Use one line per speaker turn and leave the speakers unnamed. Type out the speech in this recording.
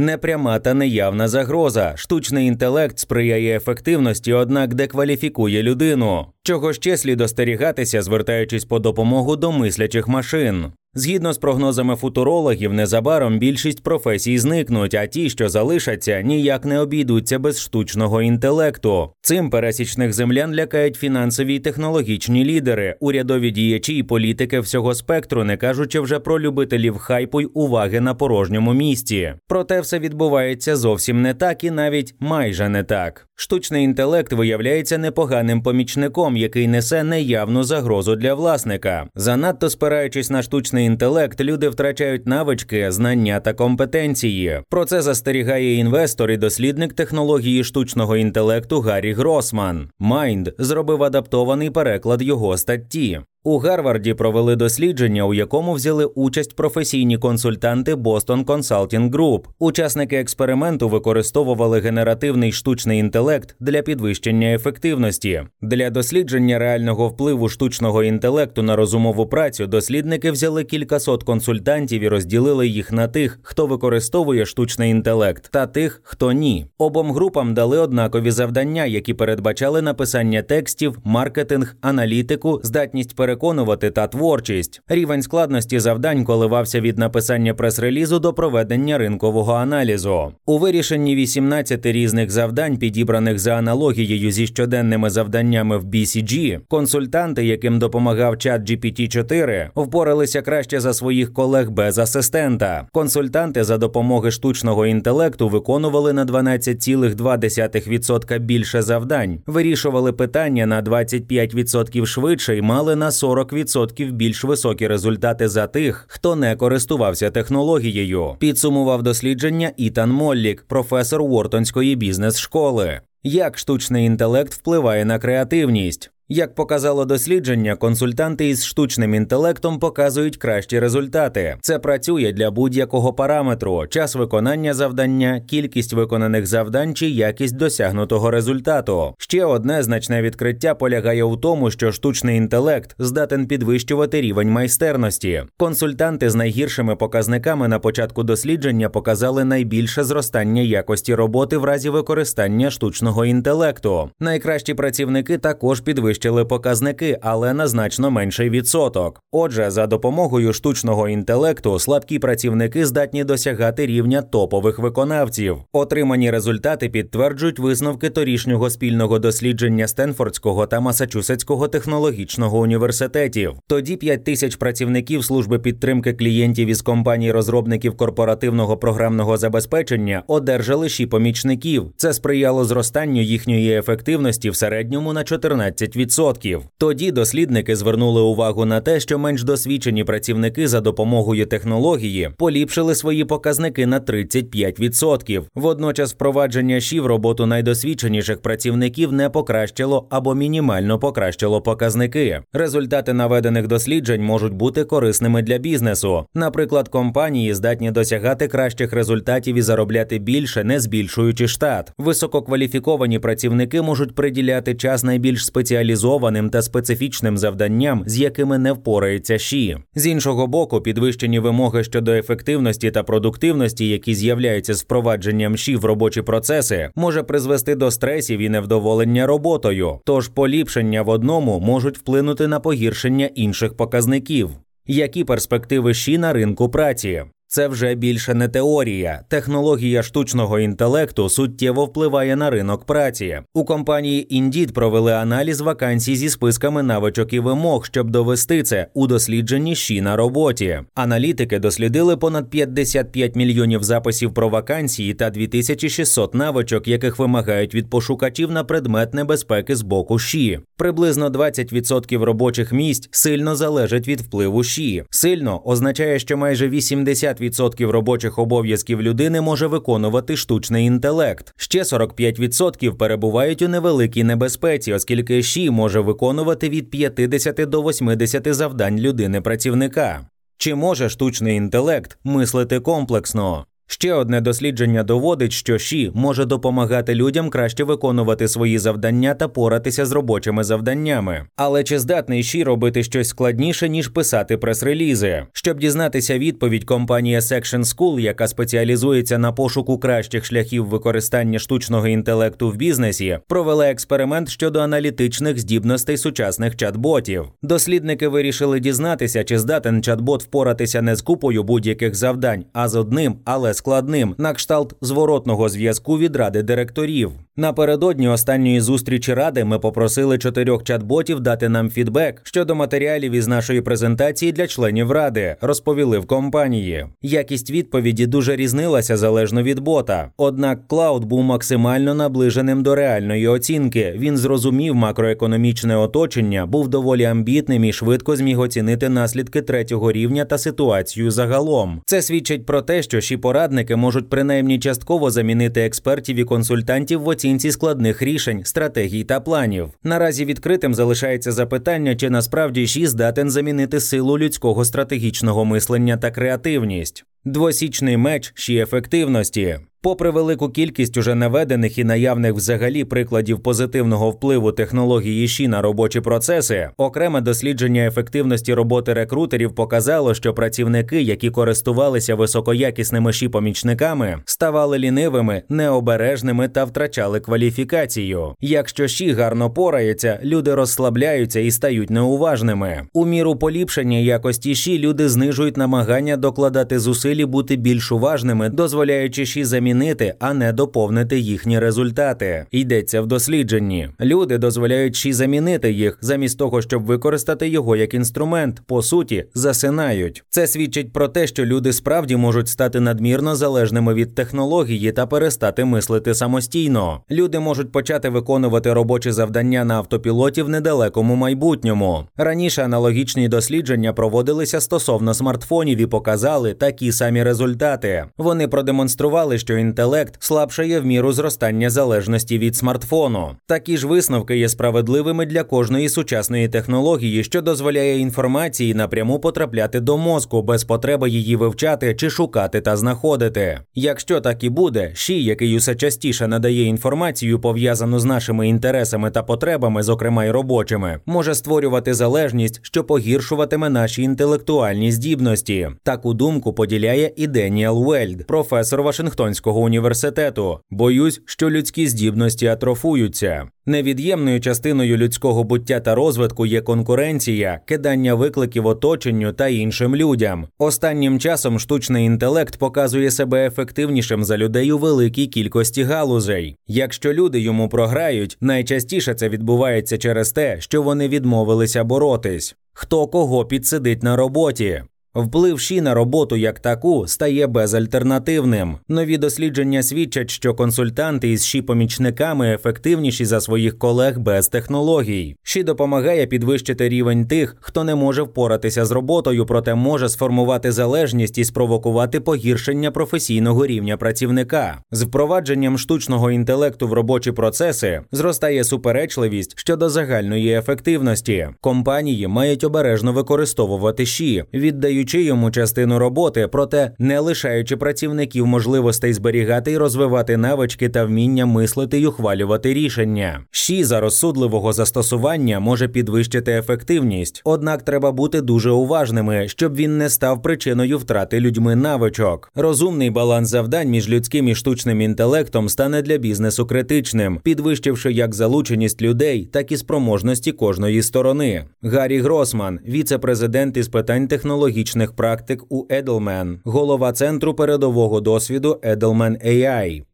Непряма та неявна загроза. Штучний інтелект сприяє ефективності, однак декваліфікує людину. Чого ще слід остерігатися, звертаючись по допомогу до мислячих машин. Згідно з прогнозами футурологів, незабаром більшість професій зникнуть, а ті, що залишаться, ніяк не обійдуться без штучного інтелекту. Цим пересічних землян лякають фінансові й технологічні лідери, урядові діячі і політики всього спектру, не кажучи вже про любителів хайпу й уваги на порожньому місці. Проте все відбувається зовсім не так і навіть майже не так. Штучний інтелект виявляється непоганим помічником, який несе неявну загрозу для власника. Занадто спираючись на штучний інтелект, люди втрачають навички, знання та компетенції. Про це застерігає інвестор і дослідник технології штучного інтелекту Гаррі Гросман. Майнд зробив адаптований переклад його статті. У Гарварді провели дослідження, у якому взяли участь професійні консультанти Boston Consulting Group. Учасники експерименту використовували генеративний штучний інтелект для підвищення ефективності. Для дослідження реального впливу штучного інтелекту на розумову працю дослідники взяли кількасот консультантів і розділили їх на тих, хто використовує штучний інтелект, та тих, хто ні. Обом групам дали однакові завдання, які передбачали написання текстів, маркетинг, аналітику, здатність перед переконувати та творчість. Рівень складності завдань коливався від написання прес-релізу до проведення ринкового аналізу. У вирішенні 18 різних завдань, підібраних за аналогією зі щоденними завданнями в BCG, консультанти, яким допомагав чат GPT-4, впоралися краще за своїх колег без асистента. Консультанти за допомоги штучного інтелекту виконували на 12,2% більше завдань, вирішували питання на 25% швидше і мали на 40% більш високі результати за тих, хто не користувався технологією. Підсумував дослідження Ітан Моллік, професор Уортонської бізнес-школи. Як штучний інтелект впливає на креативність? Як показало дослідження, консультанти із штучним інтелектом показують кращі результати. Це працює для будь-якого параметру: час виконання завдання, кількість виконаних завдань чи якість досягнутого результату. Ще одне значне відкриття полягає у тому, що штучний інтелект здатен підвищувати рівень майстерності. Консультанти з найгіршими показниками на початку дослідження показали найбільше зростання якості роботи в разі використання штучного інтелекту. Найкращі працівники також підвищують підвищили показники, але на значно менший відсоток. Отже, за допомогою штучного інтелекту слабкі працівники здатні досягати рівня топових виконавців. Отримані результати підтверджують висновки торішнього спільного дослідження Стенфордського та Масачусетського технологічного університетів. Тоді 5 тисяч працівників служби підтримки клієнтів із компаній розробників корпоративного програмного забезпечення одержали ші помічників. Це сприяло зростанню їхньої ефективності в середньому на 14%. 10%. Тоді дослідники звернули увагу на те, що менш досвідчені працівники за допомогою технології поліпшили свої показники на 35%. Водночас впровадження ШІ в роботу найдосвідченіших працівників не покращило або мінімально покращило показники. Результати наведених досліджень можуть бути корисними для бізнесу. Наприклад, компанії здатні досягати кращих результатів і заробляти більше, не збільшуючи штат. Висококваліфіковані працівники можуть приділяти час найбільш спеціалізованим спеціалізованим та специфічним завданням, з якими не впорається ШІ. З іншого боку, підвищені вимоги щодо ефективності та продуктивності, які з'являються з впровадженням ШІ в робочі процеси, може призвести до стресів і невдоволення роботою. Тож поліпшення в одному можуть вплинути на погіршення інших показників. Які перспективи ШІ на ринку праці? Це вже більше не теорія. Технологія штучного інтелекту суттєво впливає на ринок праці. У компанії Indeed провели аналіз вакансій зі списками навичок і вимог, щоб довести це у дослідженні «Щі на роботі. Аналітики дослідили понад 55 мільйонів записів про вакансії та 2600 навичок, яких вимагають від пошукачів на предмет небезпеки з боку ШІ. Приблизно 20% робочих місць сильно залежать від впливу ШІ. Сильно означає, що майже 80 50% робочих обов'язків людини може виконувати штучний інтелект. Ще 45% перебувають у невеликій небезпеці, оскільки ШІ може виконувати від 50 до 80 завдань людини-працівника. Чи може штучний інтелект мислити комплексно? Ще одне дослідження доводить, що ШІ може допомагати людям краще виконувати свої завдання та поратися з робочими завданнями. Але чи здатний ШІ робити щось складніше ніж писати прес-релізи? Щоб дізнатися відповідь, компанія Section School, яка спеціалізується на пошуку кращих шляхів використання штучного інтелекту в бізнесі, провела експеримент щодо аналітичних здібностей сучасних чат-ботів. Дослідники вирішили дізнатися, чи здатен чат-бот впоратися не з купою будь-яких завдань, а з одним, але складним, на кшталт зворотного зв'язку від ради директорів. Напередодні останньої зустрічі ради ми попросили чотирьох чат-ботів дати нам фідбек щодо матеріалів із нашої презентації для членів ради, розповіли в компанії. Якість відповіді дуже різнилася залежно від бота. Однак Claude був максимально наближеним до реальної оцінки. Він зрозумів макроекономічне оточення, був доволі амбітним і швидко зміг оцінити наслідки третього рівня та ситуацію загалом. Це свідчить про те, що ші порадники можуть принаймні частково замінити експертів і консультантів в оцінці складних рішень, стратегій та планів. Наразі відкритим залишається запитання, чи насправді ШІ здатен замінити силу людського стратегічного мислення та креативність. Двосічний меч ші ефективності. Попри велику кількість уже наведених і наявних взагалі прикладів позитивного впливу технології ШІ на робочі процеси, окреме дослідження ефективності роботи рекрутерів показало, що працівники, які користувалися високоякісними ші помічниками, ставали лінивими, необережними та втрачали кваліфікацію. Якщо ші гарно порається, люди розслабляються і стають неуважними. У міру поліпшення якості ші люди знижують намагання докладати зусиль бути більш уважними, дозволяючи ші замінити змінити, а не доповнити їхні результати. Йдеться в дослідженні. Люди дозволяють чи замінити їх, замість того, щоб використати його як інструмент, по суті, засинають. Це свідчить про те, що люди справді можуть стати надмірно залежними від технології та перестати мислити самостійно. Люди можуть почати виконувати робочі завдання на автопілоті в недалекому майбутньому. Раніше аналогічні дослідження проводилися стосовно смартфонів і показали такі самі результати. Вони продемонстрували, що інтелект слабшає в міру зростання залежності від смартфону. Такі ж висновки є справедливими для кожної сучасної технології, що дозволяє інформації напряму потрапляти до мозку без потреби її вивчати чи шукати та знаходити. Якщо так і буде, ші, який усе частіше надає інформацію, пов'язану з нашими інтересами та потребами, зокрема й робочими, може створювати залежність, що погіршуватиме наші інтелектуальні здібності. Таку думку поділяє і Деніел Уельд, професор Вашингтонського. Київського університету. Боюсь, що людські здібності атрофуються. Невід'ємною частиною людського буття та розвитку є конкуренція, кидання викликів оточенню та іншим людям. Останнім часом штучний інтелект показує себе ефективнішим за людей у великій кількості галузей. Якщо люди йому програють, найчастіше це відбувається через те, що вони відмовилися боротись. Хто кого підсидить на роботі? Вплив ШІ на роботу як таку стає безальтернативним. Нові дослідження свідчать, що консультанти із ші помічниками ефективніші за своїх колег без технологій. Ші допомагає підвищити рівень тих, хто не може впоратися з роботою, проте може сформувати залежність і спровокувати погіршення професійного рівня працівника. З впровадженням штучного інтелекту в робочі процеси зростає суперечливість щодо загальної ефективності. Компанії мають обережно використовувати ші, віддають віддаючи йому частину роботи, проте не лишаючи працівників можливостей зберігати і розвивати навички та вміння мислити й ухвалювати рішення. Ші за розсудливого застосування може підвищити ефективність, однак треба бути дуже уважними, щоб він не став причиною втрати людьми навичок. Розумний баланс завдань між людським і штучним інтелектом стане для бізнесу критичним, підвищивши як залученість людей, так і спроможності кожної сторони. Гаррі Гросман, віце-президент із питань технологічних практик у Edelman, голова центру передового досвіду Edelman AI.